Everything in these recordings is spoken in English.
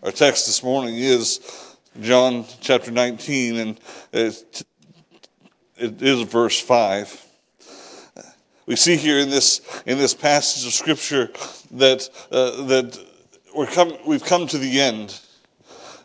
Our text this morning is John chapter 19, and it is verse 5. We see here in this, in this passage of Scripture that, uh, that we're come, we've come to the end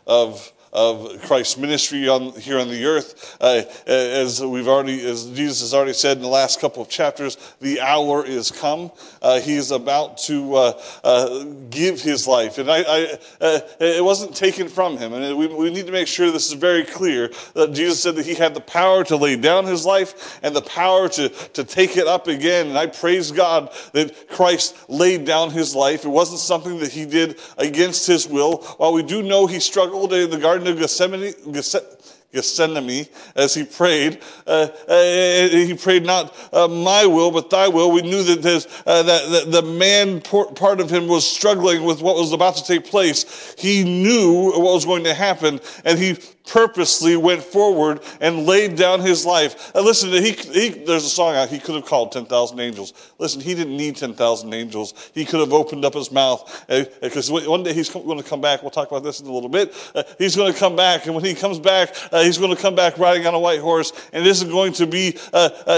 of of Christ's ministry on, here on the earth. Uh, as we've already, as Jesus has already said in the last couple of chapters, the hour is come. Uh, he is about to uh, uh give his life, and I, I uh, it wasn't taken from him. And we, we need to make sure this is very clear that Jesus said that he had the power to lay down his life and the power to to take it up again. And I praise God that Christ laid down his life. It wasn't something that he did against his will. While we do know he struggled in the Garden Garden of Gethsemane, Gethsemane as he prayed. Uh, uh, he prayed not uh, my will, but thy will. We knew that, uh, that, that, the man part of him was struggling with what was about to take place. He knew what was going to happen, and he purposely went forward and laid down his life. Uh, listen, he, he, there's a song out, he could have called 10,000 angels. Listen, he didn't need 10,000 angels. He could have opened up his mouth because uh, one day he's going to come back. We'll talk about this in a little bit. Uh, he's going to come back, and when he comes back, uh, he's going to come back riding on a white horse, and this is going to be,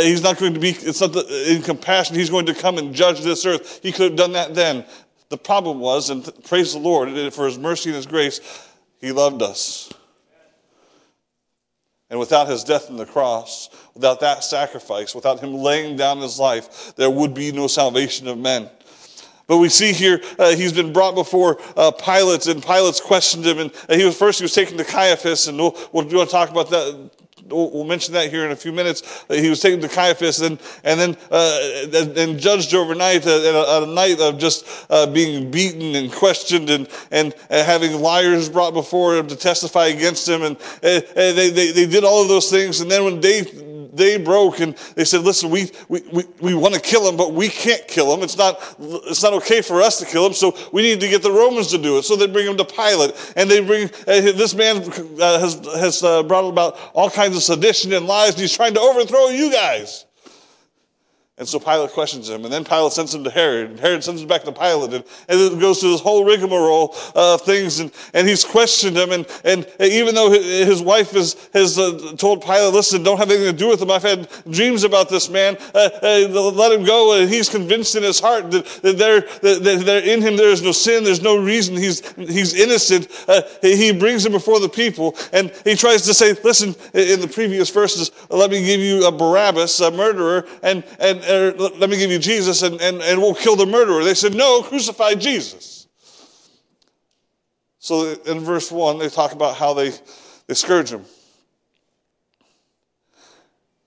he's not going to be, it's not the, in compassion, he's going to come and judge this earth. He could have done that then. The problem was, and praise the Lord for his mercy and his grace, he loved us. And without his death on the cross, without that sacrifice, without him laying down his life, there would be no salvation of men. But we see here uh, he's been brought before uh, Pilate, and Pilate's questioned him. And he was first he was taken to Caiaphas, and we'll, we'll, we'll talk about that we'll mention that here in a few minutes. He was taken to Caiaphas and, and then uh, and judged overnight at a, a night of just uh, being beaten and questioned and, and uh, having liars brought before him to testify against him. And uh, they, they, they did all of those things. And then when day, day broke and they said, listen, we, we, we, we want to kill him, but we can't kill him. It's not, it's not okay for us to kill him. So we need to get the Romans to do it. So they bring him to Pilate and they bring, uh, this man uh, has, has uh, brought about all kinds of sedition and lies and he's trying to overthrow you guys. And so Pilate questions him, and then Pilate sends him to Herod, and Herod sends him back to Pilate, and, and it goes through this whole rigmarole of things, and, and he's questioned him, and, and even though his wife is, has uh, told Pilate, listen, don't have anything to do with him, I've had dreams about this man, uh, uh, let him go, and he's convinced in his heart that, that, there, that, that in him there is no sin, there's no reason, he's, he's innocent, uh, he brings him before the people, and he tries to say, listen, in the previous verses, let me give you a Barabbas, a murderer, and, and let me give you Jesus and, and, and we'll kill the murderer. They said, no, crucify Jesus. So in verse 1, they talk about how they, they scourge him.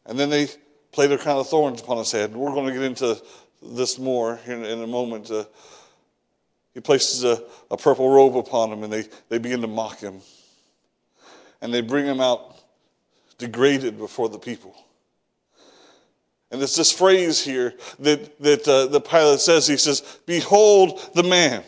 And then they play their crown of thorns upon his head. We're going to get into this more in, in a moment. Uh, he places a, a purple robe upon him and they, they begin to mock him. And they bring him out degraded before the people. And it's this phrase here that, that uh, the Pilate says, he says, behold the man.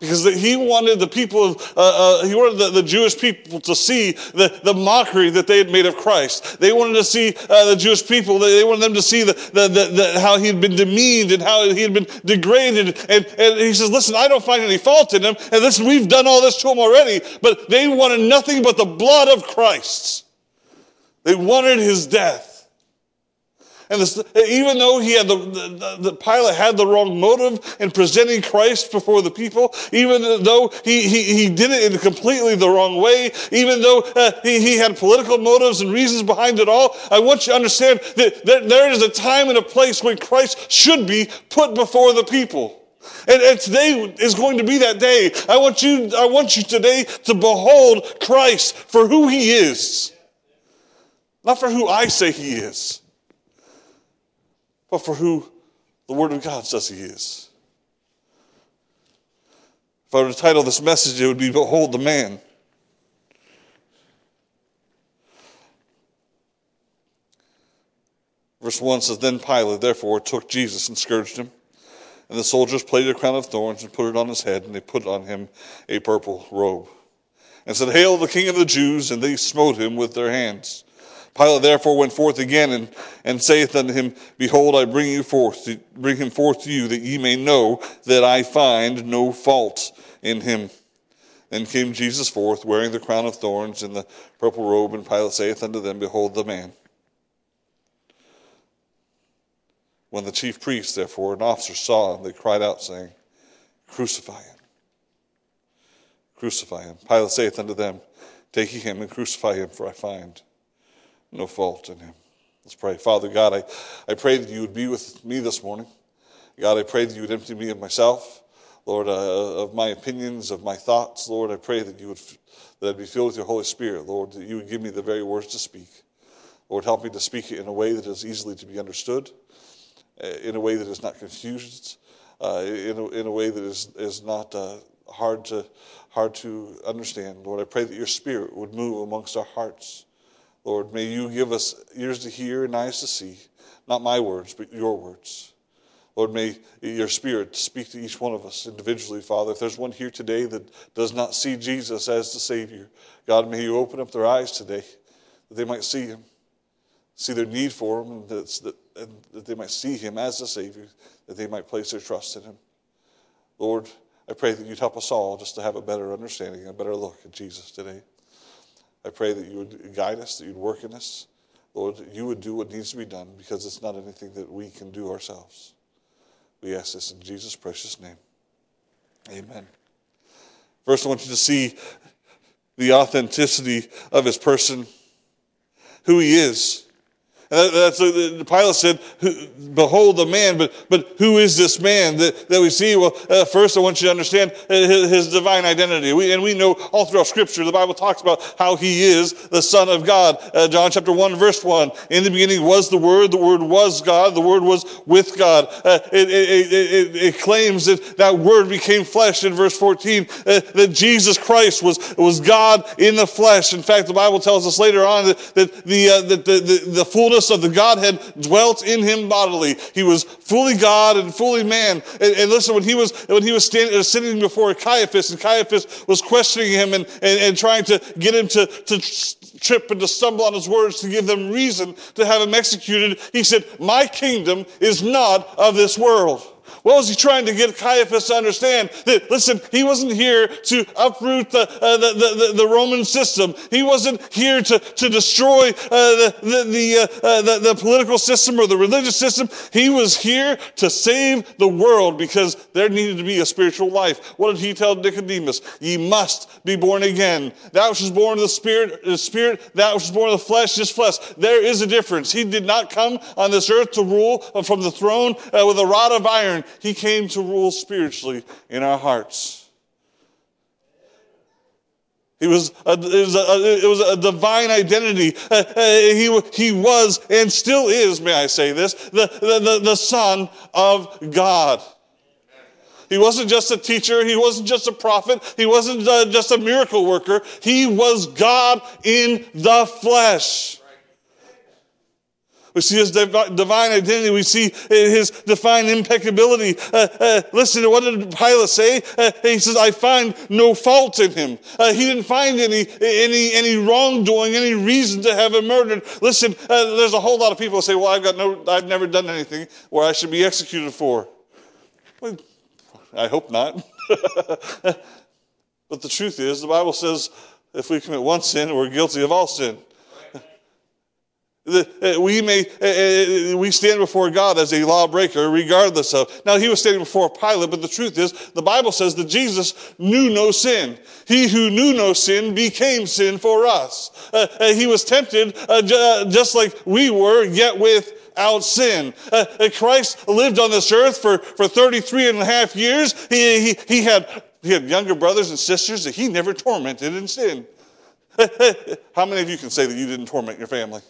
Because he wanted the people, of, uh, uh, he wanted the, the, Jewish people to see the, the mockery that they had made of Christ. They wanted to see uh, the Jewish people, they wanted them to see the, the, the, how he had been demeaned and how he had been degraded. And, and he says, listen, I don't find any fault in him. And listen, we've done all this to him already. But they wanted nothing but the blood of Christ. They wanted his death. And this, even though he had the, the, the, Pilate had the wrong motive in presenting Christ before the people, even though he, he, he did it in completely the wrong way, even though uh, he, he had political motives and reasons behind it all, I want you to understand that, there is a time and a place when Christ should be put before the people. And, and, today is going to be that day. I want you, I want you today to behold Christ for who he is. Not for who I say he is but for who the Word of God says He is. If I were to title this message, it would be Behold the Man. Verse 1 says, Then Pilate therefore took Jesus and scourged him. And the soldiers plaited a crown of thorns and put it on his head, and they put on him a purple robe. And said, Hail the King of the Jews! And they smote him with their hands. Pilate therefore went forth again and, and saith unto him, Behold, I bring you forth, to, bring him forth to you, that ye may know that I find no fault in him. Then came Jesus forth, wearing the crown of thorns and the purple robe, and Pilate saith unto them, Behold the man. When the chief priests, therefore, and officers saw him, they cried out, saying, Crucify him. Crucify him. Pilate saith unto them, Take ye him and crucify him, for I find no fault in him. Let's pray. Father God, I, I pray that you would be with me this morning. God, I pray that you would empty me of myself. Lord, uh, of my opinions, of my thoughts. Lord, I pray that you would, that I'd be filled with your Holy Spirit. Lord, that you would give me the very words to speak. Lord, help me to speak it in a way that is easily to be understood, uh, in a way that is not confused, uh, in, a, in a way that is, is not uh, hard, to, hard to understand. Lord, I pray that your Spirit would move amongst our hearts. Lord, may you give us ears to hear and eyes to see, not my words, but your words. Lord, may your Spirit speak to each one of us individually, Father. If there's one here today that does not see Jesus as the Savior, God, may you open up their eyes today that they might see Him, see their need for Him, and that, and that they might see Him as the Savior, that they might place their trust in Him. Lord, I pray that you'd help us all just to have a better understanding, a better look at Jesus today. I pray that you would guide us, that you'd work in us. Lord, you would do what needs to be done because it's not anything that we can do ourselves. We ask this in Jesus' precious name. Amen. First, I want you to see the authenticity of his person, who he is. And that's uh, Pilate said, "Behold the man." But but who is this man that, that we see? Well, uh, first I want you to understand his, his divine identity. We, and we know all throughout Scripture the Bible talks about how he is the Son of God. Uh, John chapter one verse one. In the beginning was the Word. The Word was God. The Word was with God. Uh, it, it, it, it, claims that that Word became flesh in verse fourteen. Uh, that Jesus Christ was was God in the flesh. In fact, the Bible tells us later on that, that the, uh, that the, the the fullness fullness of the Godhead dwelt in him bodily. He was fully God and fully man. And, and listen, when he was when he was standing, uh, sitting before Caiaphas, and Caiaphas was questioning him and, and, and trying to get him to, to trip and to stumble on his words to give them reason to have him executed, he said, My kingdom is not of this world. What was he trying to get Caiaphas to understand? That, listen, he wasn't here to uproot the, uh, the, the, the, Roman system. He wasn't here to, to destroy uh, the, the, uh, uh, the, the political system or the religious system. He was here to save the world because there needed to be a spiritual life. What did he tell Nicodemus? Ye must be born again. That which is born of the spirit is spirit. That which is born of the flesh is flesh. There is a difference. He did not come on this earth to rule from the throne uh, with a rod of iron. He came to rule spiritually in our hearts. He was a, it, was a, it was a divine identity. Uh, uh, he, he was and still is, may I say this, the, the, the, the Son of God. He wasn't just a teacher. He wasn't just a prophet. He wasn't uh, just a miracle worker. He was God in the flesh. We see his divine identity. We see his divine impeccability. Uh, uh, listen, what did Pilate say? Uh, he says, I find no fault in him. Uh, he didn't find any, any, any wrongdoing, any reason to have him murdered. Listen, uh, there's a whole lot of people who say, well, I've got no, I've never done anything where I should be executed for. Well, I hope not. but the truth is, the Bible says if we commit one sin, we're guilty of all sin. Uh, we may uh, uh, we stand before God as a lawbreaker, regardless of. Now he was standing before Pilate, but the truth is, the Bible says that Jesus knew no sin. He who knew no sin became sin for us. Uh, he was tempted uh, just like we were, yet without sin. Uh, Christ lived on this earth for, for 33 and a half years. He, he, he, had, he had younger brothers and sisters that he never tormented in sin. How many of you can say that you didn't torment your family?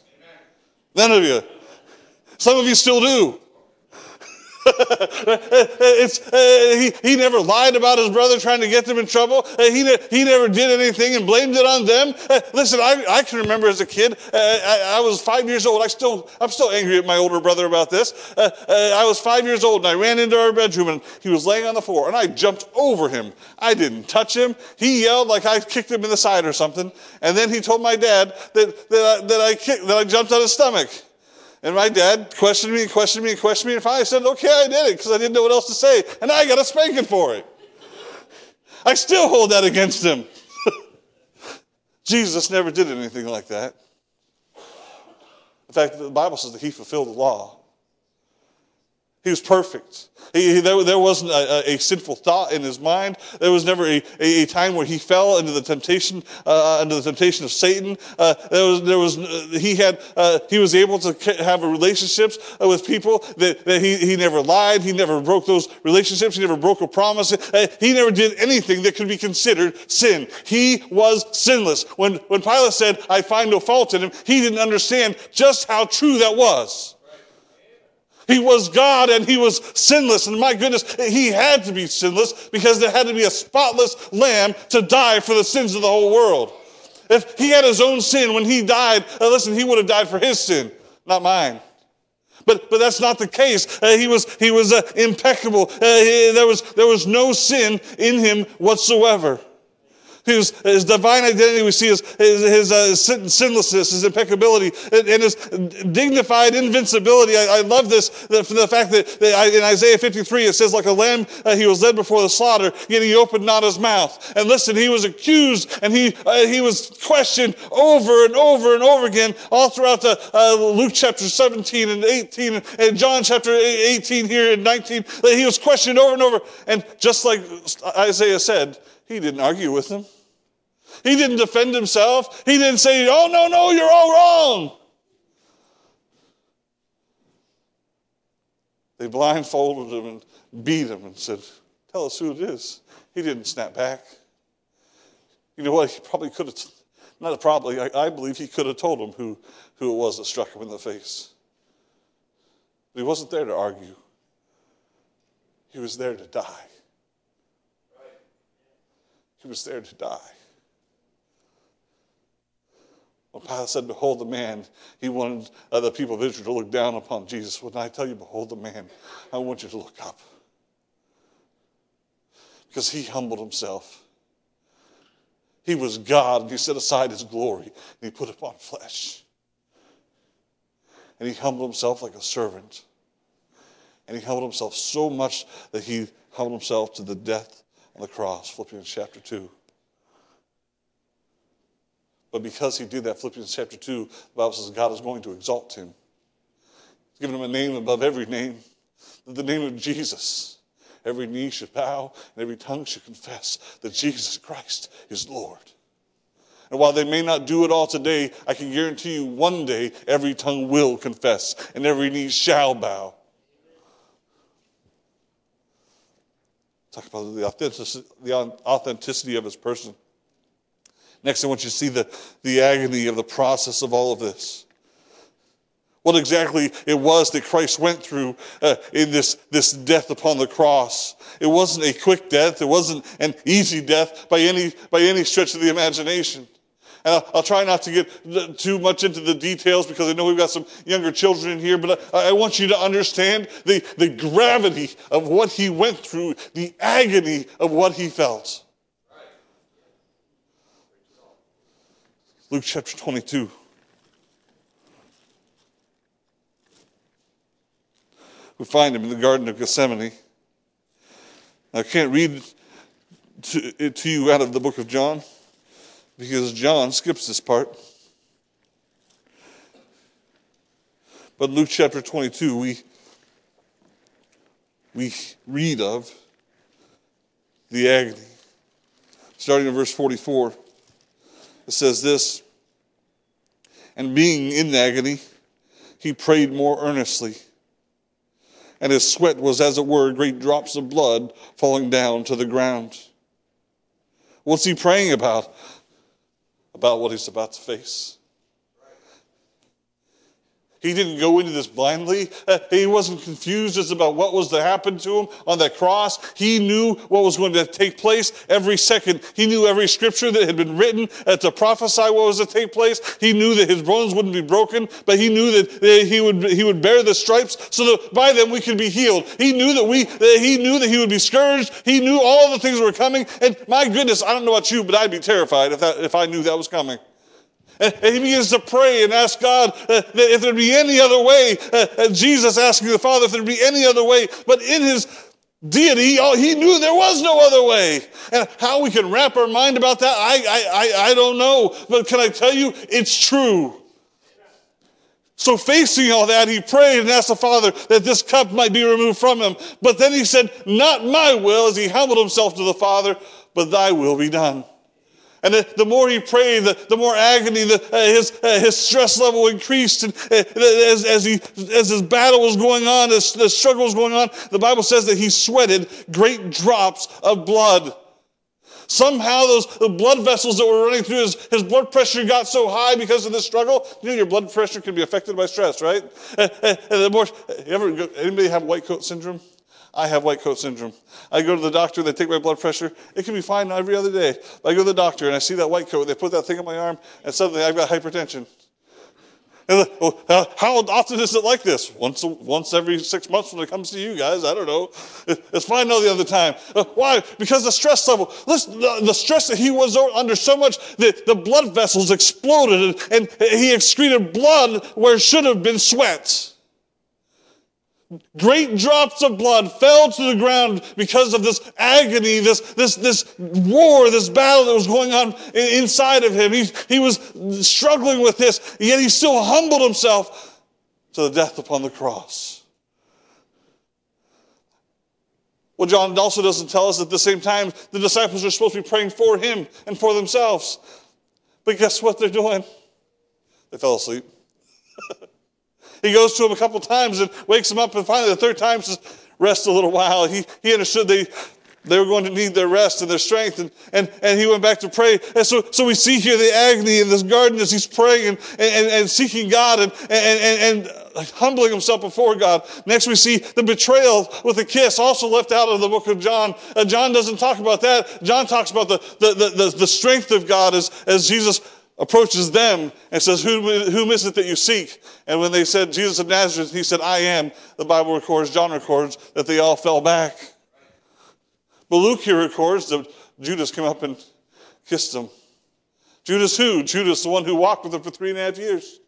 None of you. Some of you still do. uh, he, he never lied about his brother trying to get them in trouble. Uh, he, ne- he never did anything and blamed it on them. Uh, listen, I, I can remember as a kid, uh, I, I, was five years old. I still, I'm still angry at my older brother about this. Uh, uh, I was five years old and I ran into our bedroom and he was laying on the floor and I jumped over him. I didn't touch him. He yelled like I kicked him in the side or something. And then he told my dad that, that, I, that, I, kicked, that I jumped on his stomach. And my dad questioned me, questioned me, questioned me, and finally said, okay, I did it because I didn't know what else to say. And I got a spanking for it. I still hold that against him. Jesus never did anything like that. In fact, the Bible says that he fulfilled the law. He was perfect. He, there, there wasn't a, a, sinful thought in his mind. There was never a, a, a time where he fell into the temptation, uh, into the temptation of Satan. Uh, there was, there was, uh, he had, uh, he was able to have relationships uh, with people that, that he, he never lied. He never broke those relationships. He never broke a promise. Uh, he never did anything that could be considered sin. He was sinless. When, when Pilate said, I find no fault in him, he didn't understand just how true that was. He was God and he was sinless. And my goodness, he had to be sinless because there had to be a spotless lamb to die for the sins of the whole world. If he had his own sin when he died, uh, listen, he would have died for his sin, not mine. But, but that's not the case. Uh, he was, he was uh, impeccable. Uh, he, there, was, there was no sin in him whatsoever. His, his divine identity, we see his, his, his uh, sinlessness, his impeccability, and, and his dignified invincibility. I, I love this the, the fact that, that in Isaiah 53 it says, like a lamb, uh, he was led before the slaughter, yet he opened not his mouth. And listen, he was accused and he, uh, he was questioned over and over and over again, all throughout the uh, Luke chapter 17 and 18 and, and John chapter 18 here and 19. He was questioned over and over. And just like Isaiah said, he didn't argue with them. He didn't defend himself. He didn't say, oh, no, no, you're all wrong. They blindfolded him and beat him and said, Tell us who it is. He didn't snap back. You know what? He probably could have, not probably, I, I believe he could have told him who, who it was that struck him in the face. But he wasn't there to argue, he was there to die. He was there to die. When Pilate said, Behold the man, he wanted uh, the people of Israel to look down upon Jesus. When I tell you, Behold the man, I want you to look up. Because he humbled himself. He was God, and he set aside his glory, and he put upon flesh. And he humbled himself like a servant. And he humbled himself so much that he humbled himself to the death on the cross, Philippians chapter 2. But because he did that, Philippians chapter 2, the Bible says God is going to exalt him. He's given him a name above every name, the name of Jesus. Every knee should bow and every tongue should confess that Jesus Christ is Lord. And while they may not do it all today, I can guarantee you one day every tongue will confess and every knee shall bow. Talk about the authenticity, the authenticity of his person. Next, I want you to see the, the agony of the process of all of this. What exactly it was that Christ went through uh, in this, this death upon the cross. It wasn't a quick death. It wasn't an easy death by any, by any stretch of the imagination. And I'll, I'll, try not to get too much into the details because I know we've got some younger children in here, but I, I want you to understand the, the gravity of what he went through, the agony of what he felt. Luke chapter 22. We find him in the Garden of Gethsemane. I can't read it to you out of the book of John because John skips this part. But Luke chapter 22, we, we read of the agony. Starting in verse 44. It says this And being in agony, he prayed more earnestly. And his sweat was, as it were, great drops of blood falling down to the ground. What's he praying about? About what he's about to face. He didn't go into this blindly. Uh, he wasn't confused as about what was to happen to him on that cross. He knew what was going to take place every second. He knew every scripture that had been written uh, to prophesy what was to take place. He knew that his bones wouldn't be broken, but he knew that, that he would he would bear the stripes so that by them we could be healed. He knew that we that he knew that he would be scourged. He knew all the things were coming. And my goodness, I don't know about you, but I'd be terrified if that if I knew that was coming. And he begins to pray and ask God uh, that if there'd be any other way, uh, Jesus asking the Father if there'd be any other way. But in his deity. He knew there was no other way. And how we can wrap our mind about that, I, I, I, I don't know. But can I tell you, it's true. So facing all that, he prayed and asked the Father that this cup might be removed from him. But then he said, not my will, as he humbled himself to the Father, but thy will be done. And the, the more he prayed, the, the more agony, the, uh, his, uh, his stress level increased. And uh, as, as, he, as his battle was going on, as the struggle was going on, the Bible says that he sweated great drops of blood. Somehow those the blood vessels that were running through his, his blood pressure got so high because of this struggle. You know your blood pressure can be affected by stress, right? And, and the more, ever, anybody have white coat syndrome? I have white coat syndrome. I go to the doctor, they take my blood pressure. It can be fine every other day. But I go to the doctor and I see that white coat, they put that thing on my arm, and suddenly I've got hypertension. And uh, how often is it like this? Once, once every six months when it comes to you guys. I don't know. It's fine all the other time. Uh, why? Because the stress level. Listen, the, the, stress that he was under so much that the blood vessels exploded and, and he excreted blood where it should have been sweat. Great drops of blood fell to the ground because of this agony, this, this, this war, this battle that was going on inside of him. He, he was struggling with this, yet he still humbled himself to the death upon the cross. Well, John also doesn't tell us at the same time the disciples are supposed to be praying for him and for themselves. But guess what they're doing? They fell asleep. He goes to him a couple times and wakes him up, and finally the third time says, Rest a little while. He, he understood they, they were going to need their rest and their strength, and, and, and he went back to pray. And so, so we see here the agony in this garden as he's praying and, and, and seeking God and, and, and, and humbling himself before God. Next, we see the betrayal with a kiss, also left out of the book of John. Uh, John doesn't talk about that. John talks about the, the, the, the, strength of God as, as Jesus approaches them and says, whom, whom is it that you seek? And when they said, Jesus of Nazareth, he said, I am. The Bible records, John records, that they all fell back. But Luke here records that Judas came up and kissed him. Judas who? Judas, the one who walked with him for three and a half years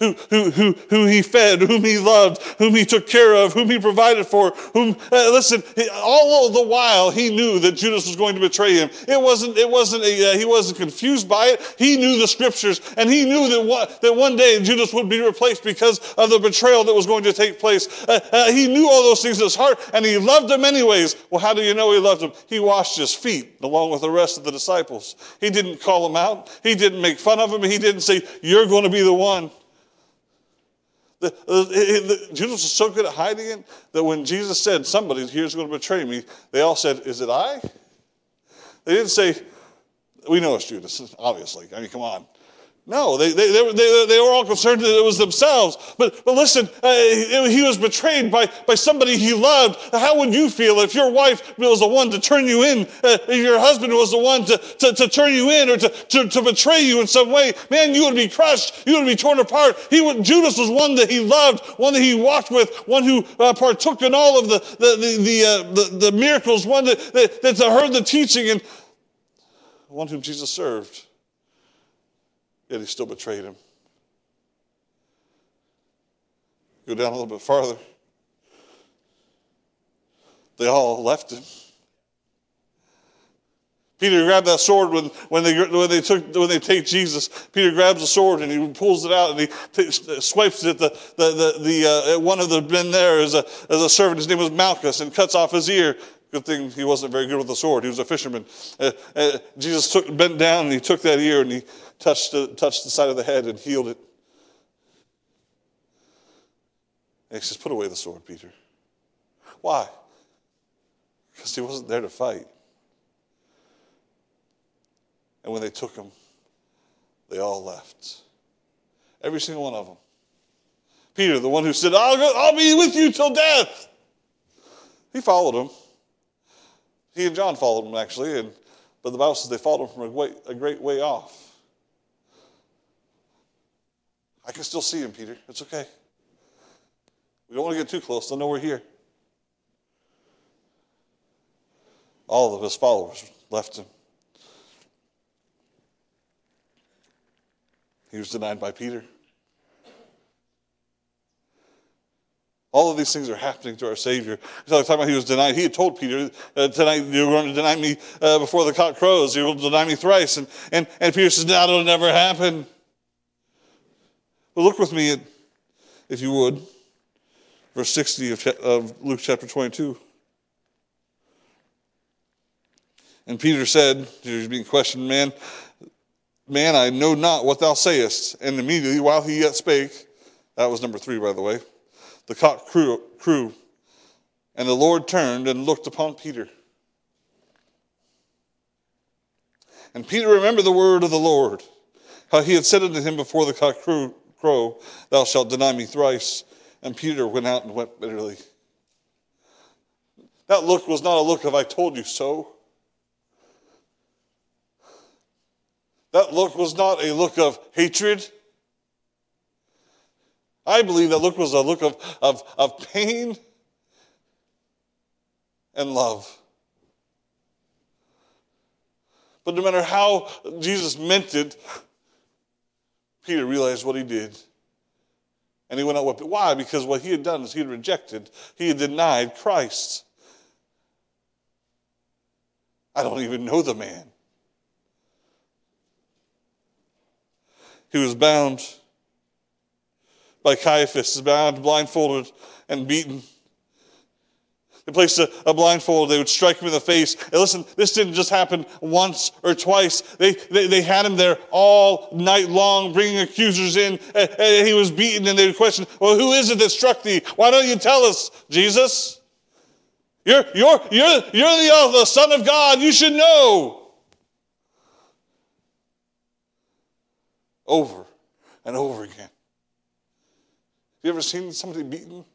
who, who, who, who he fed, whom he loved, whom he took care of, whom he provided for, whom, uh, listen, all the while he knew that Judas was going to betray him. It wasn't, it wasn't a, uh, he wasn't confused by it. He knew the scriptures and he knew that one, that one day Judas would be replaced because of the betrayal that was going to take place. Uh, uh, he knew all those things in his heart and he loved him anyways. Well, how do you know he loved him? He washed his feet along with the rest of the disciples. He didn't call him out. He didn't make fun of him. He didn't say, you're going to be the one. The, the, Judas was so good at hiding it that when Jesus said, Somebody here's going to betray me, they all said, Is it I? They didn't say, We know it's Judas, obviously. I mean, come on. No, they, they, they, they, they were all concerned that it was themselves. But, but listen, uh, he was betrayed by, by somebody he loved. How would you feel if your wife was the one to turn you in, uh, if your husband was the one to, to, to turn you in or to, to, to, betray you in some way? Man, you would be crushed. You would be torn apart. He would, Judas was one that he loved, one that he walked with, one who uh, partook in all of the, the, the, the, uh, the, miracles, one that, that, that heard the teaching, and one whom Jesus served. Yet he still betrayed him. Go down a little bit farther. They all left him. Peter grabbed that sword when, when, they, when, they took, when they take Jesus. Peter grabs the sword and he pulls it out and he t- swipes it at the, the, the, the uh, one of the men there as a, as a servant. His name was Malchus and cuts off his ear. Good thing he wasn't very good with the sword. He was a fisherman. Uh, uh, Jesus took, bent down and he took that ear and he touched the, touched the side of the head and healed it. And he says, Put away the sword, Peter. Why? Because he wasn't there to fight. And when they took him, they all left. Every single one of them. Peter, the one who said, I'll, go, I'll be with you till death. He followed him. He and John followed him, actually, and, but the Bible says they followed him from a great, a great way off. I can still see him, Peter. It's okay. We don't want to get too close. They'll know we're here. All of his followers left him. He was denied by Peter. All of these things are happening to our Savior. So talking about he was denied. He had told Peter, uh, tonight you're going to deny me uh, before the cock crows. You're going to deny me thrice. And, and, and Peter says, no, it'll never happen. But look with me, at, if you would, verse 60 of, of Luke chapter 22. And Peter said, he's being questioned, man, man, I know not what thou sayest. And immediately, while he yet spake, that was number three, by the way, the cock crew, crew and the Lord turned and looked upon Peter. And Peter remembered the word of the Lord, how he had said unto him before the cock crew, crow, Thou shalt deny me thrice. And Peter went out and wept bitterly. That look was not a look of, I told you so. That look was not a look of hatred. I believe that look was a look of, of, of pain and love. But no matter how Jesus meant it, Peter realized what he did. And he went out weeping. Why? Because what he had done is he had rejected, he had denied Christ. I don't even know the man. He was bound by Caiaphas, is bound, blindfolded, and beaten. They placed a, a, blindfold, they would strike him in the face. And listen, this didn't just happen once or twice. They, they, they had him there all night long, bringing accusers in. And, and he was beaten, and they would question, Well, who is it that struck thee? Why don't you tell us, Jesus? You're, you're, you're, you're the, uh, the Son of God. You should know. Over and over again. Have you ever seen somebody beaten?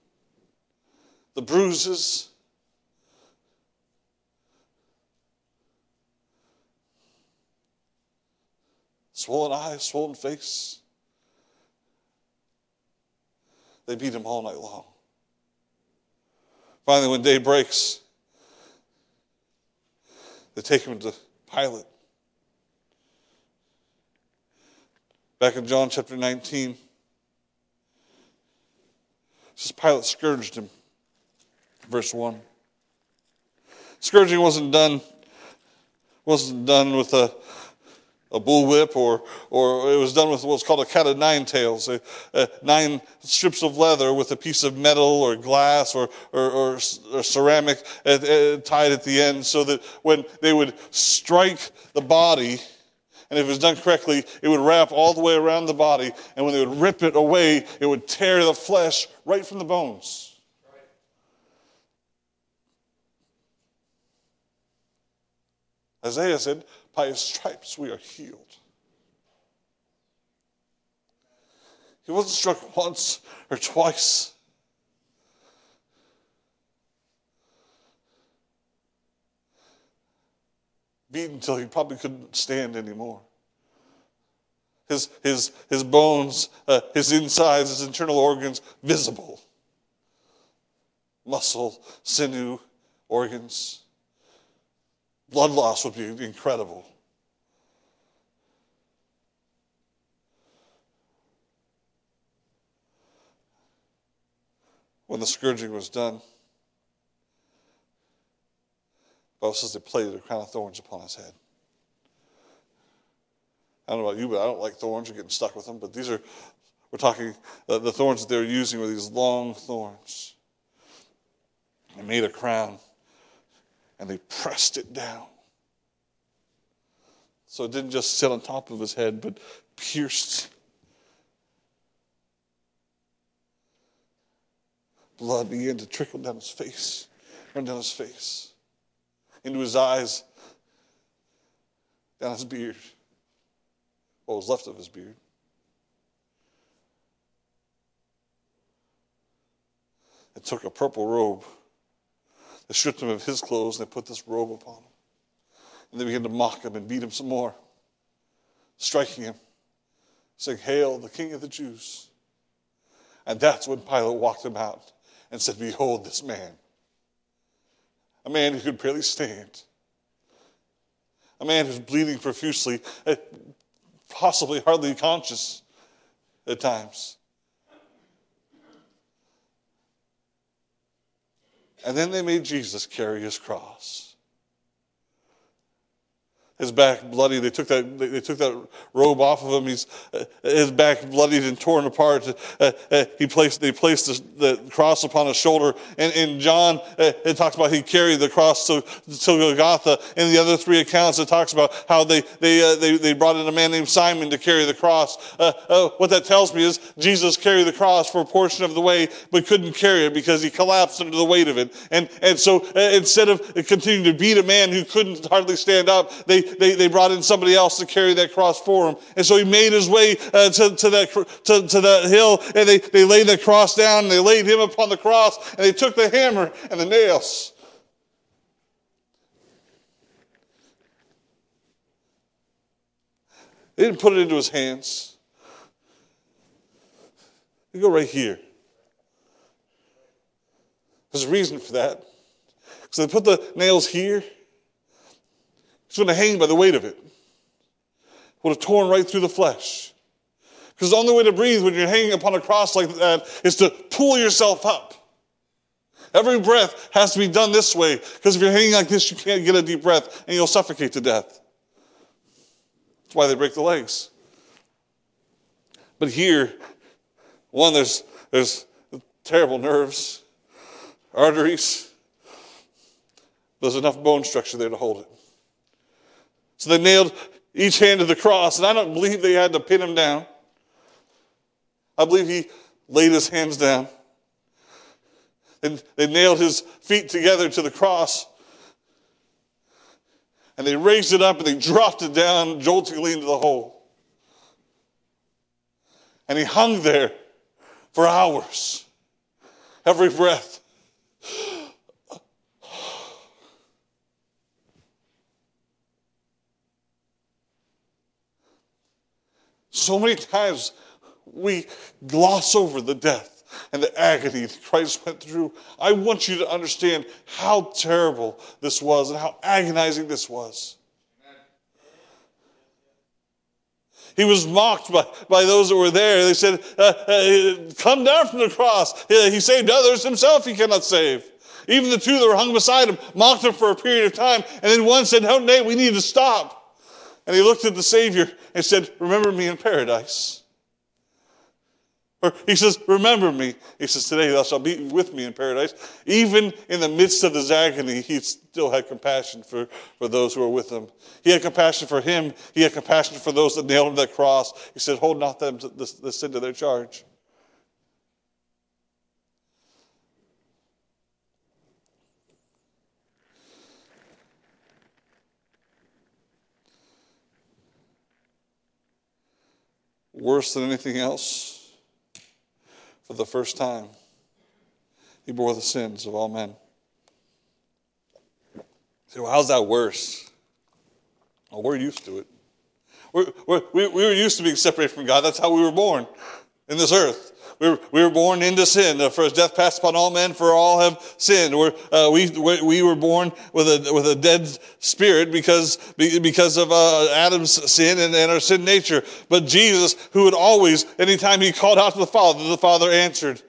The bruises, swollen eyes, swollen face. They beat him all night long. Finally, when day breaks, they take him to Pilate. Back in John chapter 19, says Pilate scourged him. Verse 1. Scourging wasn't done, wasn't done with a a bullwhip, or, or it was done with what's called a cat of nine tails, a, a nine strips of leather with a piece of metal or glass or, or, or, or ceramic at, at, tied at the end so that when they would strike the body, and if it was done correctly, it would wrap all the way around the body, and when they would rip it away, it would tear the flesh right from the bones. Isaiah said, by his stripes we are healed. He wasn't struck once or twice. Beaten until he probably couldn't stand anymore. His, his, his bones, uh, his insides, his internal organs visible. Muscle, sinew, organs blood loss would be incredible. When the scourging was done, Bible says they planted a crown of thorns upon his head. I don't know about you, but I don't like thorns or getting stuck with them. But these are, we're talking, the thorns that they were using were these long thorns. They made a crown and they pressed it down. So it didn't just sit on top of his head, but pierced. Blood began to trickle down his face, run down his face, into his eyes, down his beard, what was left of his beard. They took a purple robe they stripped him of his clothes and they put this robe upon him. And they began to mock him and beat him some more, striking him, saying, Hail, the King of the Jews. And that's when Pilate walked him out and said, Behold this man. A man who could barely stand. A man who's bleeding profusely, possibly hardly conscious at times. And then they made Jesus carry his cross his back bloody. They took that, they took that robe off of him. He's, uh, his back bloodied and torn apart. Uh, uh, he placed, they placed the, the, cross upon his shoulder. And in John, uh, it talks about he carried the cross to, to Golgotha. In the other three accounts, it talks about how they, they, uh, they, they brought in a man named Simon to carry the cross. Uh, what that tells me is Jesus carried the cross for a portion of the way, but couldn't carry it because he collapsed under the weight of it. And, and so instead of continuing to beat a man who couldn't hardly stand up, they, they, they brought in somebody else to carry that cross for him. And so he made his way uh, to, to, that, to, to that hill and they, they laid the cross down and they laid him upon the cross and they took the hammer and the nails. They didn't put it into his hands. You go right here. There's a reason for that. So they put the nails here. It's going to hang by the weight of it. Would have torn right through the flesh. Because the only way to breathe when you're hanging upon a cross like that is to pull yourself up. Every breath has to be done this way, because if you're hanging like this, you can't get a deep breath and you'll suffocate to death. That's why they break the legs. But here, one, there's, there's terrible nerves, arteries. There's enough bone structure there to hold it. So they nailed each hand to the cross, and I don't believe they had to pin him down. I believe he laid his hands down. And they nailed his feet together to the cross. And they raised it up and they dropped it down joltingly into the hole. And he hung there for hours. Every breath. So many times we gloss over the death and the agony that Christ went through. I want you to understand how terrible this was and how agonizing this was. He was mocked by, by those that were there. They said, uh, uh, Come down from the cross. He saved others, himself he cannot save. Even the two that were hung beside him mocked him for a period of time. And then one said, No, Nate, we need to stop. And he looked at the Savior and said, Remember me in paradise. Or he says, Remember me. He says, Today thou shalt be with me in paradise. Even in the midst of his agony, he still had compassion for, for those who were with him. He had compassion for him. He had compassion for those that nailed him to the cross. He said, Hold not them the, the sin to their charge. Worse than anything else, for the first time, he bore the sins of all men. So, well, how's that worse? Well, we're used to it. We're, we're, we we were used to being separated from God. That's how we were born in this earth. We were, we were born into sin. For as death passed upon all men, for all have sinned. We're, uh, we, we were born with a, with a dead spirit because, because of uh, Adam's sin and, and our sin nature. But Jesus, who would always, anytime he called out to the Father, the Father answered.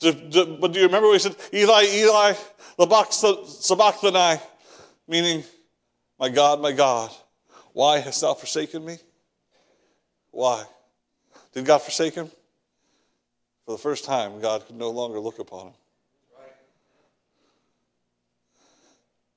But do you remember what he said? Eli, Eli, sabachthani, meaning, my God, my God, why hast thou forsaken me? Why? Did God forsake him? For the first time, God could no longer look upon him.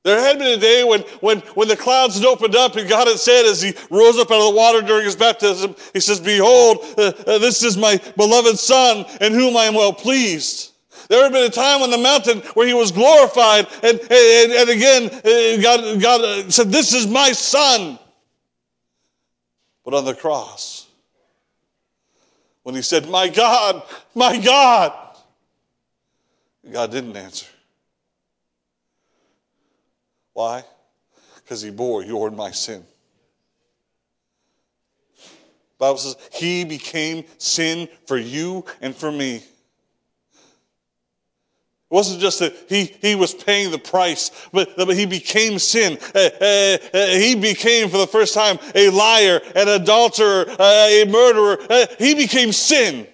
There had been a day when, when, when the clouds had opened up and God had said as he rose up out of the water during his baptism, he says, behold, uh, uh, this is my beloved son in whom I am well pleased. There had been a time on the mountain where he was glorified and, and, and again, uh, God, God uh, said, this is my son. But on the cross, when he said, My God, my God. God didn't answer. Why? Because he bore your and my sin. The Bible says he became sin for you and for me. Wasn't just that he, he was paying the price, but, but he became sin. Uh, uh, uh, he became, for the first time, a liar, an adulterer, uh, a murderer. Uh, he became sin.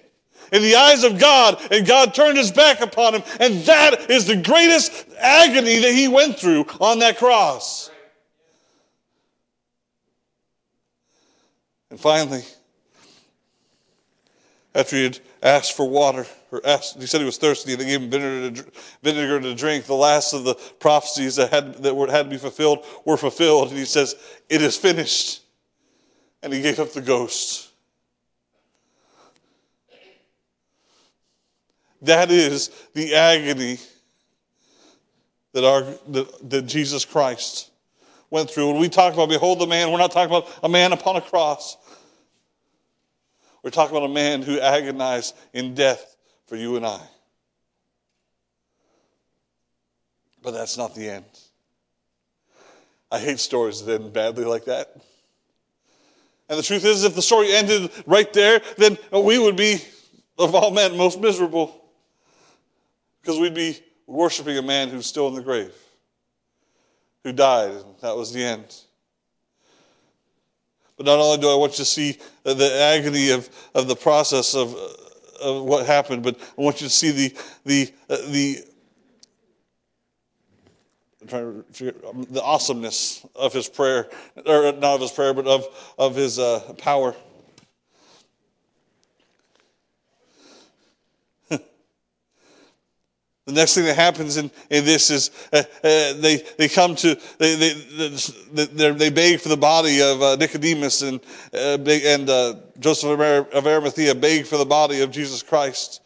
in the eyes of God, and God turned his back upon him. And that is the greatest agony that he went through on that cross. And finally, after he had asked for water, or asked, he said he was thirsty, and they gave him vinegar to, vinegar to drink. The last of the prophecies that had, that were, had to be fulfilled were fulfilled. And he says, It is finished. And he gave up the ghost. That is the agony that, our, that, that Jesus Christ went through. When we talk about behold the man, we're not talking about a man upon a cross. We're talking about a man who agonized in death for you and I. But that's not the end. I hate stories that end badly like that. And the truth is, if the story ended right there, then we would be, of all men, most miserable. Because we'd be worshiping a man who's still in the grave, who died, and that was the end. But not only do I want you to see the agony of, of the process of, of what happened, but I want you to see the, the, uh, the, I'm trying to figure, um, the awesomeness of his prayer, or not of his prayer, but of, of his uh, power. The next thing that happens in, in this is uh, uh, they, they come to, they, they, they, they beg for the body of uh, Nicodemus and, uh, and uh, Joseph of Arimathea beg for the body of Jesus Christ.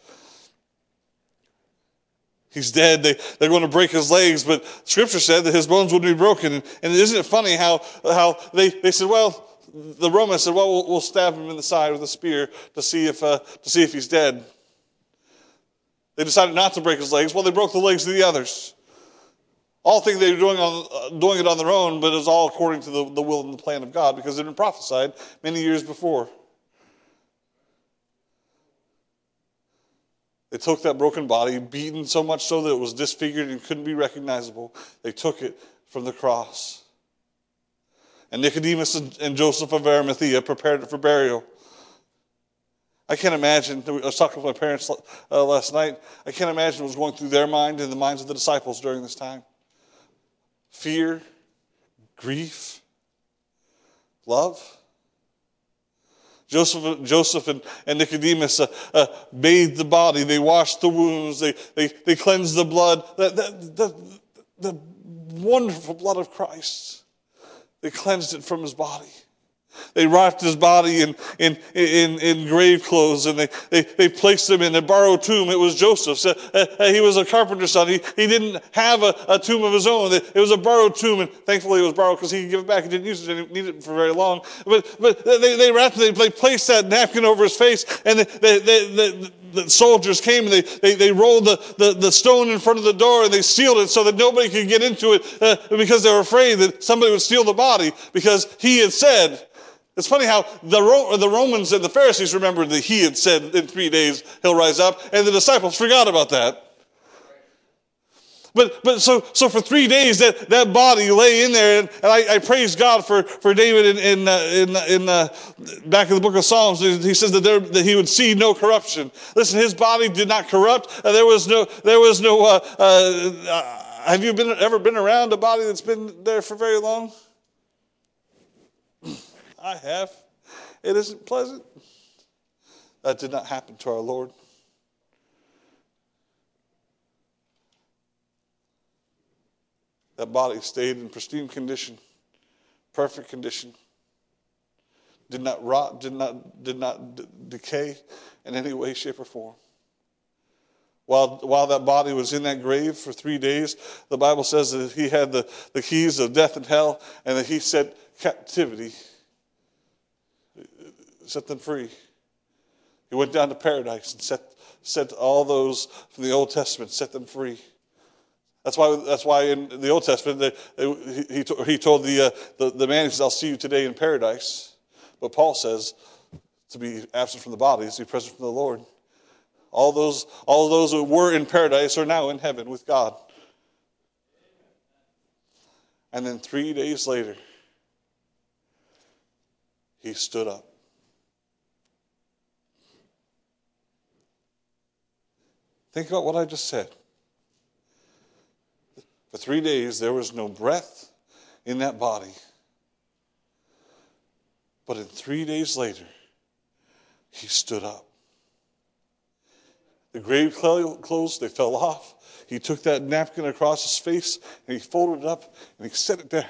He's dead. They, they're going to break his legs, but scripture said that his bones wouldn't be broken. And, and isn't it funny how, how they, they said, well, the Romans said, well, well, we'll stab him in the side with a spear to see if, uh, to see if he's dead. They decided not to break his legs. Well, they broke the legs of the others. All think they were doing, on, uh, doing it on their own, but it was all according to the, the will and the plan of God because it had been prophesied many years before. They took that broken body, beaten so much so that it was disfigured and couldn't be recognizable. They took it from the cross. And Nicodemus and Joseph of Arimathea prepared it for burial. I can't imagine. I was talking with my parents uh, last night. I can't imagine what was going through their mind and the minds of the disciples during this time. Fear, grief, love. Joseph, Joseph and, and Nicodemus uh, uh, bathed the body. They washed the wounds. They, they, they cleansed the blood. The, the, the, the wonderful blood of Christ. They cleansed it from his body. They wrapped his body in, in, in, in grave clothes and they, they, they placed him in a borrowed tomb. It was Joseph's. Uh, uh, he was a carpenter's son. He, he didn't have a, a tomb of his own. It was a borrowed tomb, and thankfully it was borrowed because he could give it back. He didn't use it, didn't need it for very long. But, but they, they wrapped it, they placed that napkin over his face, and they, they, they, the soldiers came and they, they, they rolled the, the, the, stone in front of the door and they sealed it so that nobody could get into it uh, because they were afraid that somebody would steal the body because he had said, it's funny how the, the Romans and the Pharisees remembered that he had said in three days he'll rise up, and the disciples forgot about that. But, but so, so for three days that, that body lay in there, and, and I, I praise God for, for David in, in, uh, in, uh, in uh, back in the book of Psalms. He says that, there, that he would see no corruption. Listen, his body did not corrupt. Uh, there was no, there was no, uh, uh, have you been, ever been around a body that's been there for very long? I have. It isn't pleasant. That did not happen to our Lord. That body stayed in pristine condition, perfect condition. Did not rot, did not, did not d- decay in any way, shape, or form. While, while that body was in that grave for three days, the Bible says that he had the, the keys of death and hell, and that he set captivity set them free. He went down to paradise and set, set all those from the Old Testament, set them free. That's why, that's why in the Old Testament, they, they, he, he told the, uh, the, the man, he says, I'll see you today in paradise. But Paul says, to be absent from the body is to be present from the Lord. All those, all those who were in paradise are now in heaven with God. And then three days later, he stood up. Think about what I just said. For three days, there was no breath in that body. But in three days later, he stood up. The grave clothes, they fell off. He took that napkin across his face and he folded it up and he set it down.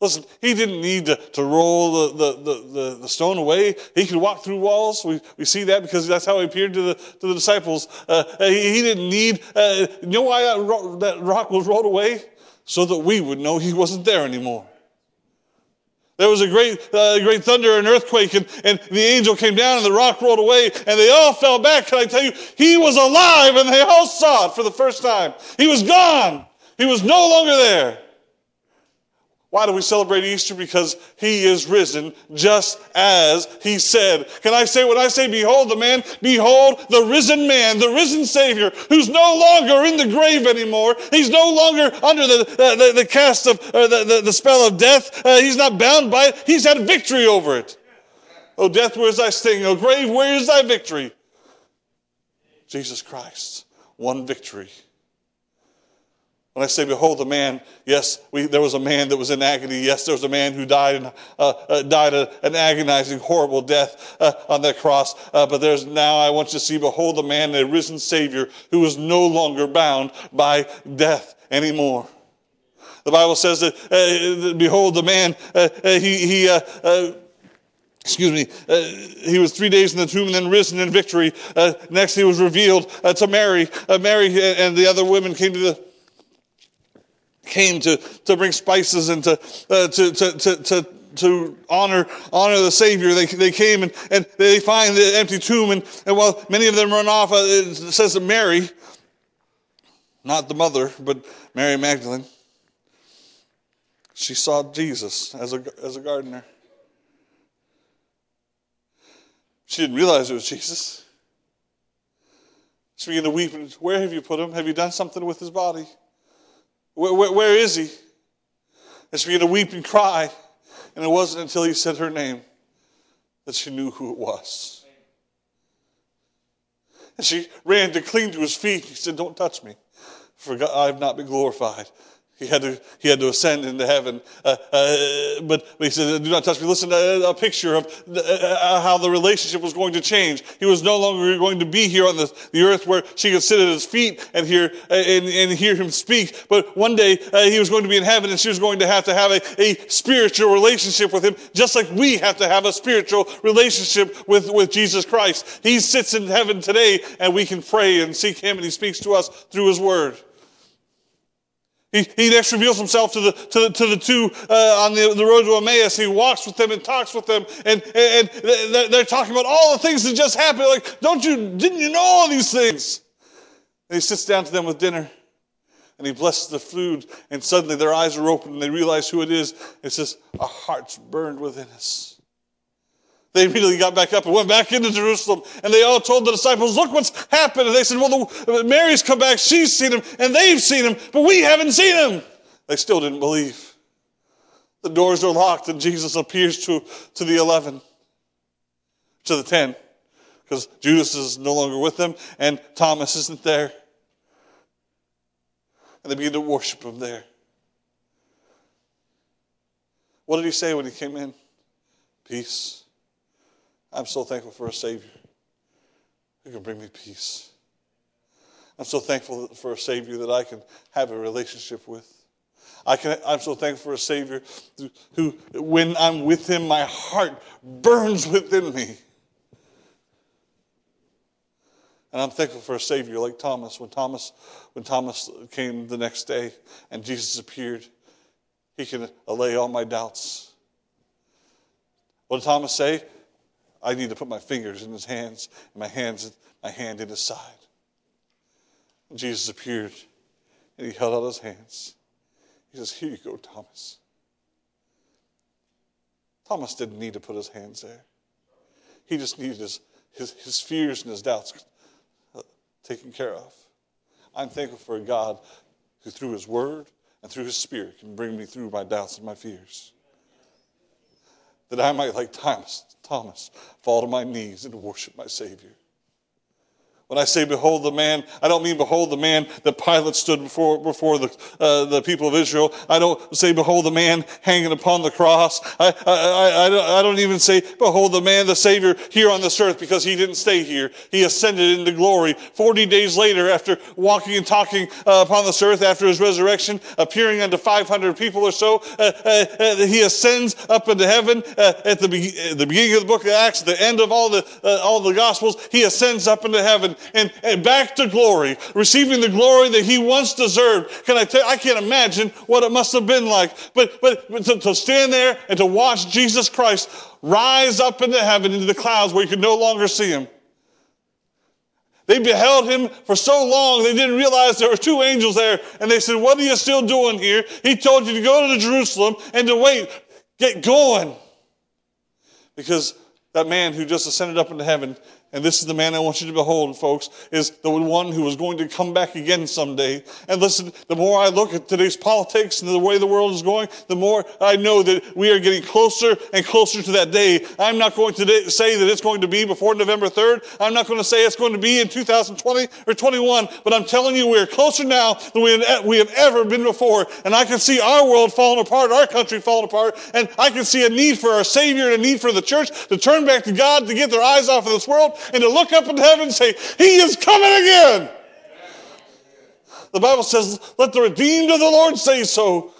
Listen, he didn't need to, to roll the, the, the, the, stone away. He could walk through walls. We, we see that because that's how he appeared to the, to the disciples. Uh, he, he, didn't need, uh, you know why that rock, that rock was rolled away? So that we would know he wasn't there anymore. There was a great, uh, great thunder and earthquake, and, and the angel came down, and the rock rolled away, and they all fell back. Can I tell you, he was alive, and they all saw it for the first time. He was gone. He was no longer there. Why do we celebrate Easter? Because he is risen just as he said. Can I say, when I say, behold the man, behold the risen man, the risen Savior, who's no longer in the grave anymore. He's no longer under the, the, the cast of, uh, the, the, the, spell of death. Uh, he's not bound by it. He's had victory over it. Oh, death, where's thy sting? Oh, grave, where is thy victory? Jesus Christ won victory. When I say, behold the man, yes, we, there was a man that was in agony. Yes, there was a man who died, uh, uh, died a, an agonizing, horrible death uh, on that cross. Uh, but there's now, I want you to see, behold the man, the risen Savior, who is no longer bound by death anymore. The Bible says that, uh, behold the man, uh, he, he excuse me, uh, he was three days in the tomb and then risen in victory. Uh, next, he was revealed uh, to Mary. Mary and the other women came to the came to, to bring spices and to, uh, to, to, to, to, to honor, honor the Savior. They, they came and, and they find the empty tomb. And, and while many of them run off, uh, it says that Mary, not the mother, but Mary Magdalene, she saw Jesus as a, as a gardener. She didn't realize it was Jesus. She began to weep. And, Where have you put him? Have you done something with his body? Where, where, where is he? And she began to weep and cry. And it wasn't until he said her name that she knew who it was. And she ran to cling to his feet. He said, Don't touch me, for God, I have not been glorified. He had to, he had to ascend into heaven. Uh, uh, but, he said, do not touch me. Listen to a picture of the, uh, how the relationship was going to change. He was no longer going to be here on the, the earth where she could sit at his feet and hear, uh, and, and hear him speak. But one day uh, he was going to be in heaven and she was going to have to have a, a spiritual relationship with him, just like we have to have a spiritual relationship with, with Jesus Christ. He sits in heaven today and we can pray and seek him and he speaks to us through his word. He, he next reveals himself to the, to the, to the two uh, on the, the road to Emmaus. He walks with them and talks with them, and, and they're talking about all the things that just happened. Like, don't you, didn't you know all these things? And he sits down to them with dinner, and he blesses the food, and suddenly their eyes are open, and they realize who it is. It says, Our hearts burned within us. They immediately got back up and went back into Jerusalem. And they all told the disciples, look what's happened. And they said, well, the, uh, Mary's come back. She's seen him and they've seen him, but we haven't seen him. They still didn't believe. The doors are locked and Jesus appears to, to the 11, to the 10, because Judas is no longer with them and Thomas isn't there. And they begin to worship him there. What did he say when he came in? Peace I'm so thankful for a Savior who can bring me peace. I'm so thankful for a Savior that I can have a relationship with. I can, I'm so thankful for a Savior who, when I'm with Him, my heart burns within me. And I'm thankful for a Savior like Thomas. When Thomas, when Thomas came the next day and Jesus appeared, he can allay all my doubts. What did Thomas say? I need to put my fingers in his hands and my hands, my hand in his side. And Jesus appeared and he held out his hands. He says, Here you go, Thomas. Thomas didn't need to put his hands there. He just needed his, his, his fears and his doubts uh, taken care of. I'm thankful for a God who, through his word and through his spirit, can bring me through my doubts and my fears that I might, like Thomas, Thomas, fall to my knees and worship my Savior. When I say behold the man, I don't mean behold the man that Pilate stood before, before the, uh, the people of Israel. I don't say behold the man hanging upon the cross. I, I, I, I, don't, I don't even say behold the man, the Savior here on this earth because he didn't stay here. He ascended into glory. Forty days later after walking and talking uh, upon this earth after his resurrection, appearing unto 500 people or so, uh, uh, uh, he ascends up into heaven uh, at the, be- the beginning of the book of Acts, the end of all the, all the gospels. He ascends up into heaven and, and back to glory, receiving the glory that he once deserved. Can I tell I can't imagine what it must have been like. But, but, but to, to stand there and to watch Jesus Christ rise up into heaven into the clouds where you could no longer see him. They beheld him for so long, they didn't realize there were two angels there. And they said, What are you still doing here? He told you to go to Jerusalem and to wait. Get going. Because that man who just ascended up into heaven and this is the man I want you to behold, folks, is the one who is going to come back again someday. And listen, the more I look at today's politics and the way the world is going, the more I know that we are getting closer and closer to that day. I'm not going to say that it's going to be before November 3rd. I'm not going to say it's going to be in 2020 or 21, but I'm telling you we're closer now than we have ever been before. And I can see our world falling apart, our country falling apart, and I can see a need for our Savior and a need for the church to turn back to God, to get their eyes off of this world and to look up into heaven and say, He is coming again. The Bible says, Let the redeemed of the Lord say so.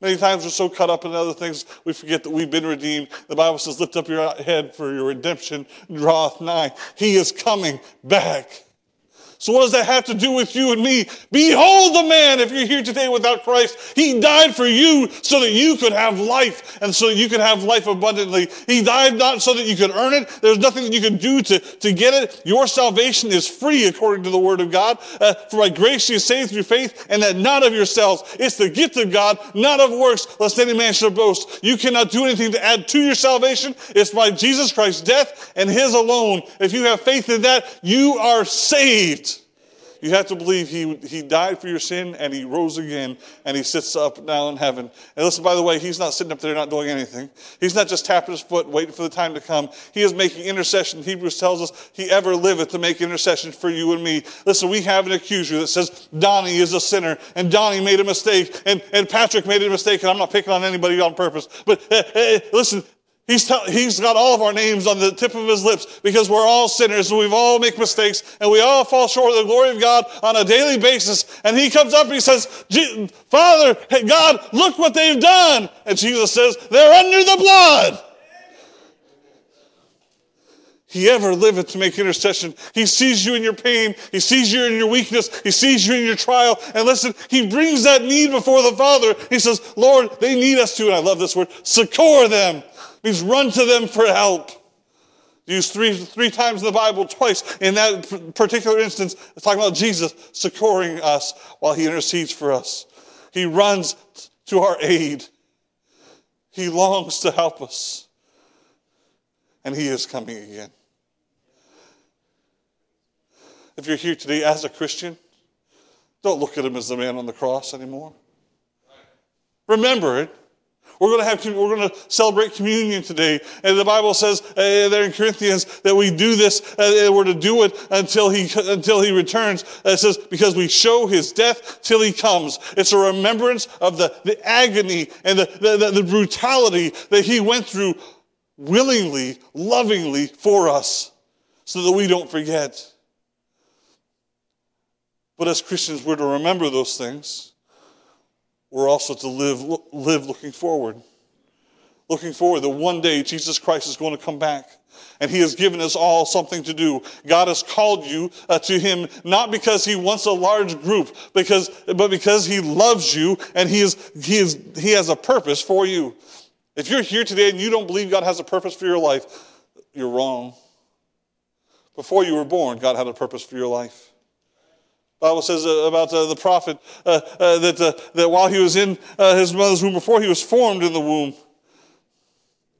Many times we're so caught up in other things, we forget that we've been redeemed. The Bible says, Lift up your head for your redemption draweth nigh. He is coming back. So what does that have to do with you and me? Behold the man, if you're here today without Christ. He died for you so that you could have life and so you could have life abundantly. He died not so that you could earn it. There's nothing that you can do to, to get it. Your salvation is free according to the word of God. Uh, for by grace you saved through faith and that not of yourselves. It's the gift of God, not of works, lest any man should boast. You cannot do anything to add to your salvation. It's by Jesus Christ's death and his alone. If you have faith in that, you are saved. You have to believe he, he died for your sin and he rose again and he sits up now in heaven. And listen, by the way, he's not sitting up there not doing anything. He's not just tapping his foot waiting for the time to come. He is making intercession. Hebrews tells us he ever liveth to make intercession for you and me. Listen, we have an accuser that says Donnie is a sinner and Donnie made a mistake and, and Patrick made a mistake and I'm not picking on anybody on purpose. But uh, uh, listen, He's, he's got all of our names on the tip of his lips because we're all sinners and we've all make mistakes and we all fall short of the glory of God on a daily basis. And he comes up and he says, Father, hey, God, look what they've done. And Jesus says, they're under the blood. He ever liveth to make intercession. He sees you in your pain. He sees you in your weakness. He sees you in your trial. And listen, he brings that need before the Father. He says, Lord, they need us to, and I love this word, succor them means run to them for help. Used three, three times in the Bible, twice in that particular instance, it's talking about Jesus succoring us while he intercedes for us. He runs to our aid. He longs to help us. And he is coming again. If you're here today as a Christian, don't look at him as the man on the cross anymore. Remember it. We're going to have, we're going to celebrate communion today. And the Bible says uh, there in Corinthians that we do this, uh, we're to do it until he, until he returns. Uh, it says, because we show his death till he comes. It's a remembrance of the, the agony and the, the, the brutality that he went through willingly, lovingly for us so that we don't forget. But as Christians, we're to remember those things we're also to live, live looking forward. Looking forward that one day Jesus Christ is going to come back. And he has given us all something to do. God has called you uh, to him not because he wants a large group, because, but because he loves you and he is, he is, he has a purpose for you. If you're here today and you don't believe God has a purpose for your life, you're wrong. Before you were born, God had a purpose for your life. Bible says uh, about uh, the prophet uh, that, that while he was in his mother's womb, before he was formed in the womb,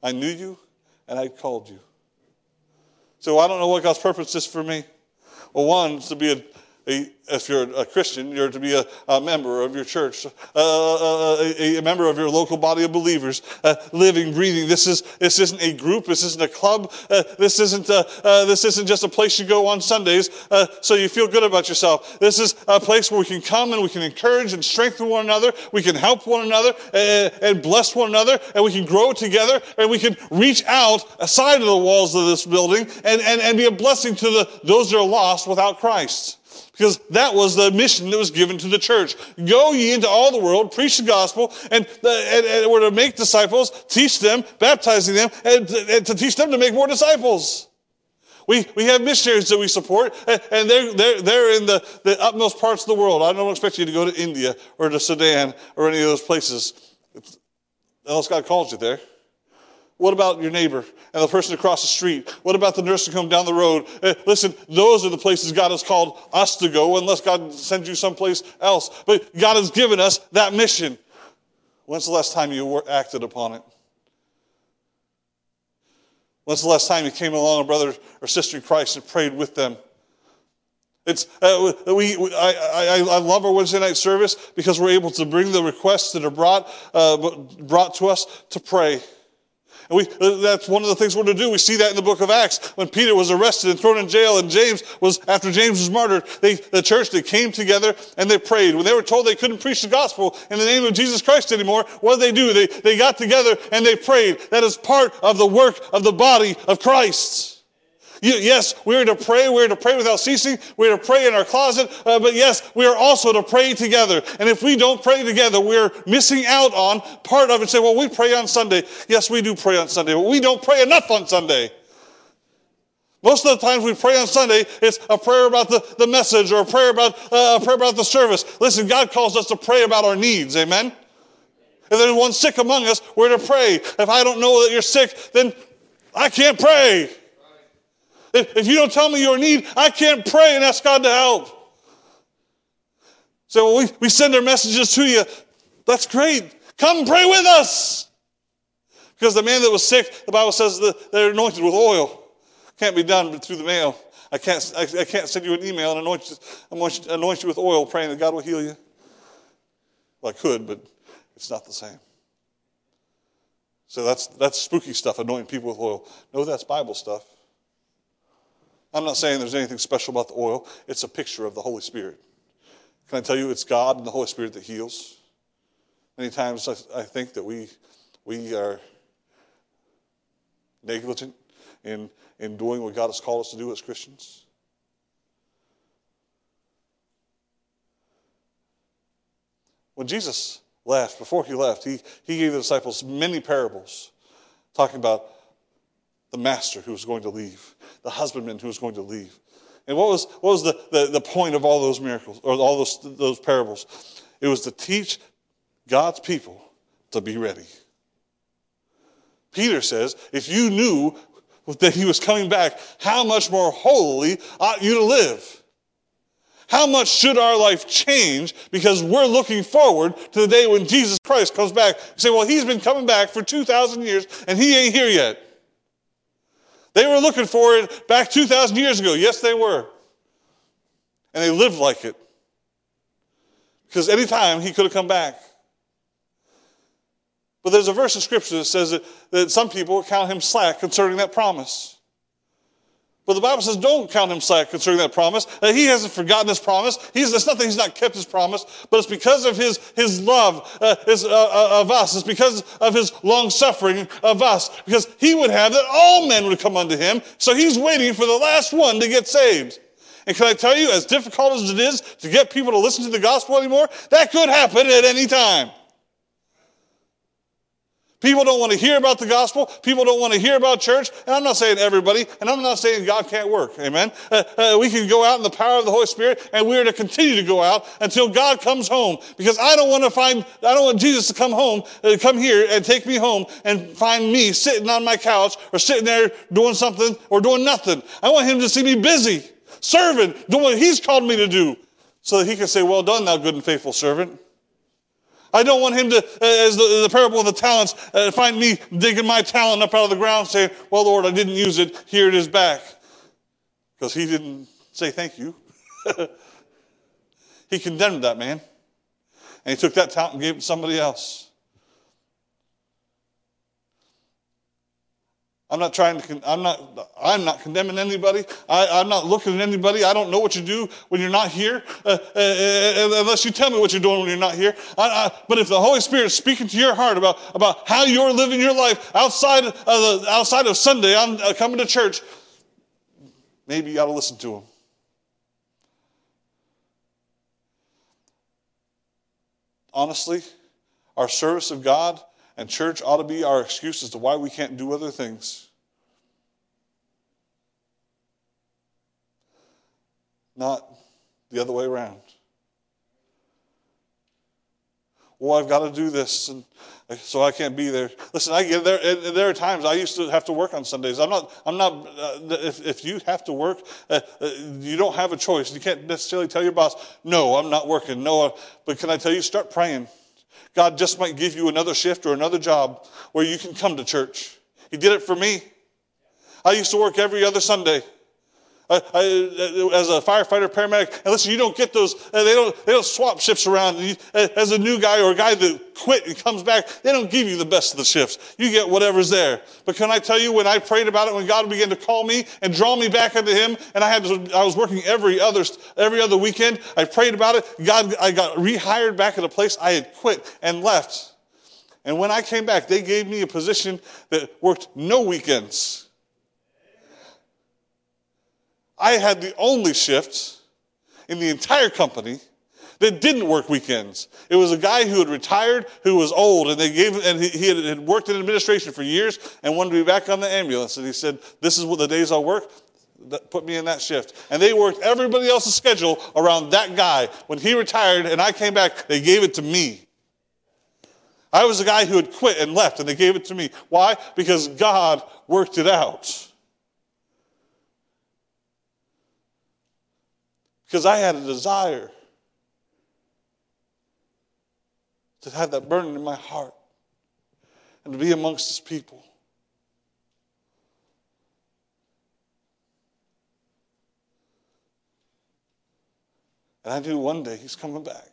I knew you and I called you. So I don't know what God's purpose is for me. Well, one is to be a, if you're a Christian, you're to be a, a member of your church, uh, uh, a, a, member of your local body of believers, uh, living, breathing. This is this isn't a group. This isn't a club. Uh, this isn't uh, uh, this isn't just a place you go on Sundays so you feel good about yourself. This is a place where we can come and we can encourage and strengthen one another. We can help one another and, and bless one another, and we can grow together, and we can reach out aside of the walls of this building and, and, and be a blessing to the those that are lost without Christ. Because that was the mission that was given to the church. Go ye into all the world, preach the gospel, and, uh, and, and we're to make disciples, teach them, baptizing them, and, and to teach them to make more disciples. We, we have missionaries that we support, and they're, they're, they're in the, the utmost parts of the world. I don't expect you to go to India or to Sudan or any of those places, unless God calls you there. What about your neighbor and the person across the street? What about the nursing home down the road? Uh, listen, those are the places God has called us to go, unless God sends you someplace else. But God has given us that mission. When's the last time you acted upon it? When's the last time you came along a brother or sister in Christ and prayed with them? It's, uh, we, we I, I, I, love our Wednesday night service because we're able to bring the requests that are brought, uh, brought to us to pray. And we, uh, that's one of the things we're to do. We see that in the book of Acts when Peter was arrested and thrown in jail and James was, after James was martyred, they, the church, they came together and they prayed. When they were told they couldn't preach the gospel in the name of Jesus Christ anymore, what did they do? They, they got together and they prayed. That is part of the work of the body of Christ. Yes, we are to pray. We are to pray without ceasing. We are to pray in our closet. Uh, but yes, we are also to pray together. And if we don't pray together, we're missing out on part of it. Say, well, we pray on Sunday. Yes, we do pray on Sunday, but we don't pray enough on Sunday. Most of the times we pray on Sunday, it's a prayer about the, the message or a prayer about, uh, a prayer about the service. Listen, God calls us to pray about our needs. Amen? If there's one sick among us, we're to pray. If I don't know that you're sick, then I can't pray. If you don't tell me your need, I can't pray and ask God to help. So we, we send our messages to you. That's great. Come pray with us. Because the man that was sick, the Bible says that they're anointed with oil. Can't be done through the mail. I can't, I, I can't send you an email and anoint you, anoint you with oil praying that God will heal you. Well, I could, but it's not the same. So that's, that's spooky stuff, anointing people with oil. No, that's Bible stuff. I'm not saying there's anything special about the oil, it's a picture of the Holy Spirit. Can I tell you it's God and the Holy Spirit that heals? Many times I, I think that we, we are negligent in, in doing what God has called us to do as Christians. When Jesus left, before he left, he, he gave the disciples many parables talking about the master who was going to leave, the husbandman who was going to leave. And what was, what was the, the, the point of all those miracles, or all those, those parables? It was to teach God's people to be ready. Peter says, if you knew that he was coming back, how much more holy ought you to live? How much should our life change because we're looking forward to the day when Jesus Christ comes back? You say, well, he's been coming back for 2,000 years and he ain't here yet. They were looking for it back 2,000 years ago. Yes, they were. And they lived like it. Because anytime he could have come back. But there's a verse in Scripture that says that, that some people count him slack concerning that promise. But the Bible says, don't count him slack concerning that promise. He hasn't forgotten his promise. He's, it's not that he's not kept his promise, but it's because of his, his love uh, uh, uh, of us. It's because of his long suffering of us. Because he would have that all men would come unto him. So he's waiting for the last one to get saved. And can I tell you, as difficult as it is to get people to listen to the gospel anymore, that could happen at any time. People don't want to hear about the gospel. People don't want to hear about church. And I'm not saying everybody, and I'm not saying God can't work. Amen. Uh, uh, we can go out in the power of the Holy Spirit, and we're to continue to go out until God comes home. Because I don't want to find, I don't want Jesus to come home, uh, come here and take me home and find me sitting on my couch or sitting there doing something or doing nothing. I want him to see me busy, serving, doing what he's called me to do, so that he can say, well done, thou good and faithful servant. I don't want him to, uh, as the, the parable of the talents, uh, find me digging my talent up out of the ground saying, well, Lord, I didn't use it. Here it is back. Because he didn't say thank you. He condemned that man. And he took that talent and gave it to somebody else. I'm not trying to, I'm not, I'm not condemning anybody. I, am not looking at anybody. I don't know what you do when you're not here, uh, uh, uh, unless you tell me what you're doing when you're not here. I, I, but if the Holy Spirit is speaking to your heart about, about how you're living your life outside of, the, outside of Sunday, I'm uh, coming to church, maybe you ought to listen to him. Honestly, our service of God and church ought to be our excuse as to why we can't do other things. Not the other way around. Well, I've got to do this, and so I can't be there. Listen, I there. There are times I used to have to work on Sundays. I'm not. I'm not. Uh, if, if you have to work, uh, uh, you don't have a choice. You can't necessarily tell your boss, "No, I'm not working." No, but can I tell you, start praying. God just might give you another shift or another job where you can come to church. He did it for me. I used to work every other Sunday. I, I, as a firefighter, paramedic, and listen, you don't get those. Uh, they don't. They don't swap shifts around. You, uh, as a new guy or a guy that quit and comes back, they don't give you the best of the shifts. You get whatever's there. But can I tell you, when I prayed about it, when God began to call me and draw me back into Him, and I had, to, I was working every other every other weekend. I prayed about it. God, I got rehired back at a place I had quit and left. And when I came back, they gave me a position that worked no weekends. I had the only shift in the entire company that didn't work weekends. It was a guy who had retired, who was old, and they gave and he, he had, worked in administration for years and wanted to be back on the ambulance. And he said, "This is what the days I'll work. That put me in that shift." And they worked everybody else's schedule around that guy. When he retired and I came back, they gave it to me. I was the guy who had quit and left, and they gave it to me. Why? Because God worked it out. Because I had a desire to have that burning in my heart and to be amongst his people. And I knew one day he's coming back.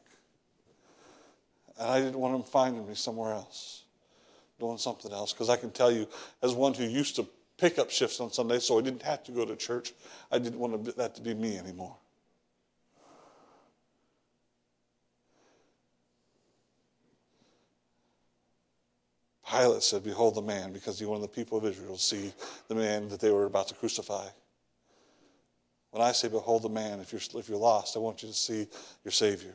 And I didn't want him finding me somewhere else, doing something else. Because I can tell you, as one who used to pick up shifts on Sunday so I didn't have to go to church, I didn't want that to be me anymore. Pilate said, Behold the man, because he wanted the people of Israel to see the man that they were about to crucify. When I say, Behold the man, if you're, if you're lost, I want you to see your Savior.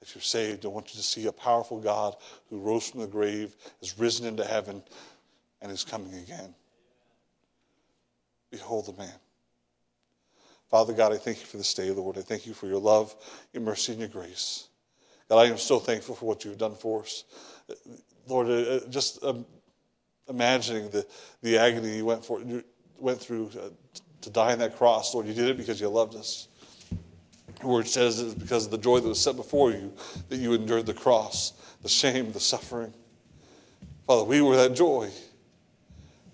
If you're saved, I want you to see a powerful God who rose from the grave, is risen into heaven, and is coming again. Behold the man. Father God, I thank you for this day, Lord. I thank you for your love, your mercy, and your grace. God, I am so thankful for what you've done for us. Lord, uh, just um, imagining the, the agony you went, for, you went through uh, to die on that cross, Lord, you did it because you loved us. The word says it's because of the joy that was set before you that you endured the cross, the shame, the suffering. Father, we were that joy.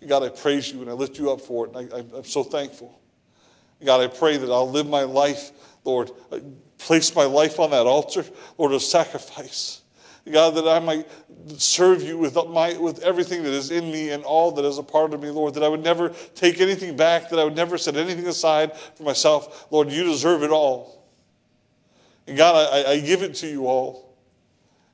God, I praise you and I lift you up for it. I, I'm so thankful. God, I pray that I'll live my life, Lord, place my life on that altar, Lord, of sacrifice. God, that I might serve you with, my, with everything that is in me and all that is a part of me, Lord, that I would never take anything back, that I would never set anything aside for myself. Lord, you deserve it all. And God, I, I give it to you all.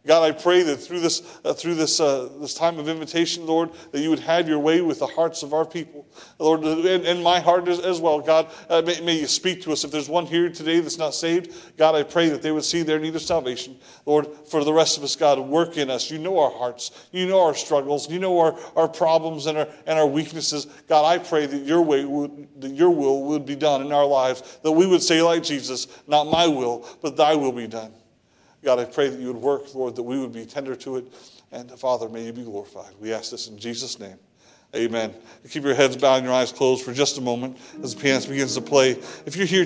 God, I pray that through this, uh, through this, uh, this time of invitation, Lord, that you would have your way with the hearts of our people. Lord, and, and my heart as, as well. God, uh, may, may, you speak to us. If there's one here today that's not saved, God, I pray that they would see their need of salvation. Lord, for the rest of us, God, work in us. You know our hearts. You know our struggles. You know our, our problems and our, and our weaknesses. God, I pray that your way would, that your will would be done in our lives, that we would say like Jesus, not my will, but thy will be done. God, I pray that you would work, Lord, that we would be tender to it. And Father, may you be glorified. We ask this in Jesus' name. Amen. Keep your heads bowed and your eyes closed for just a moment as the pianist begins to play. If you're here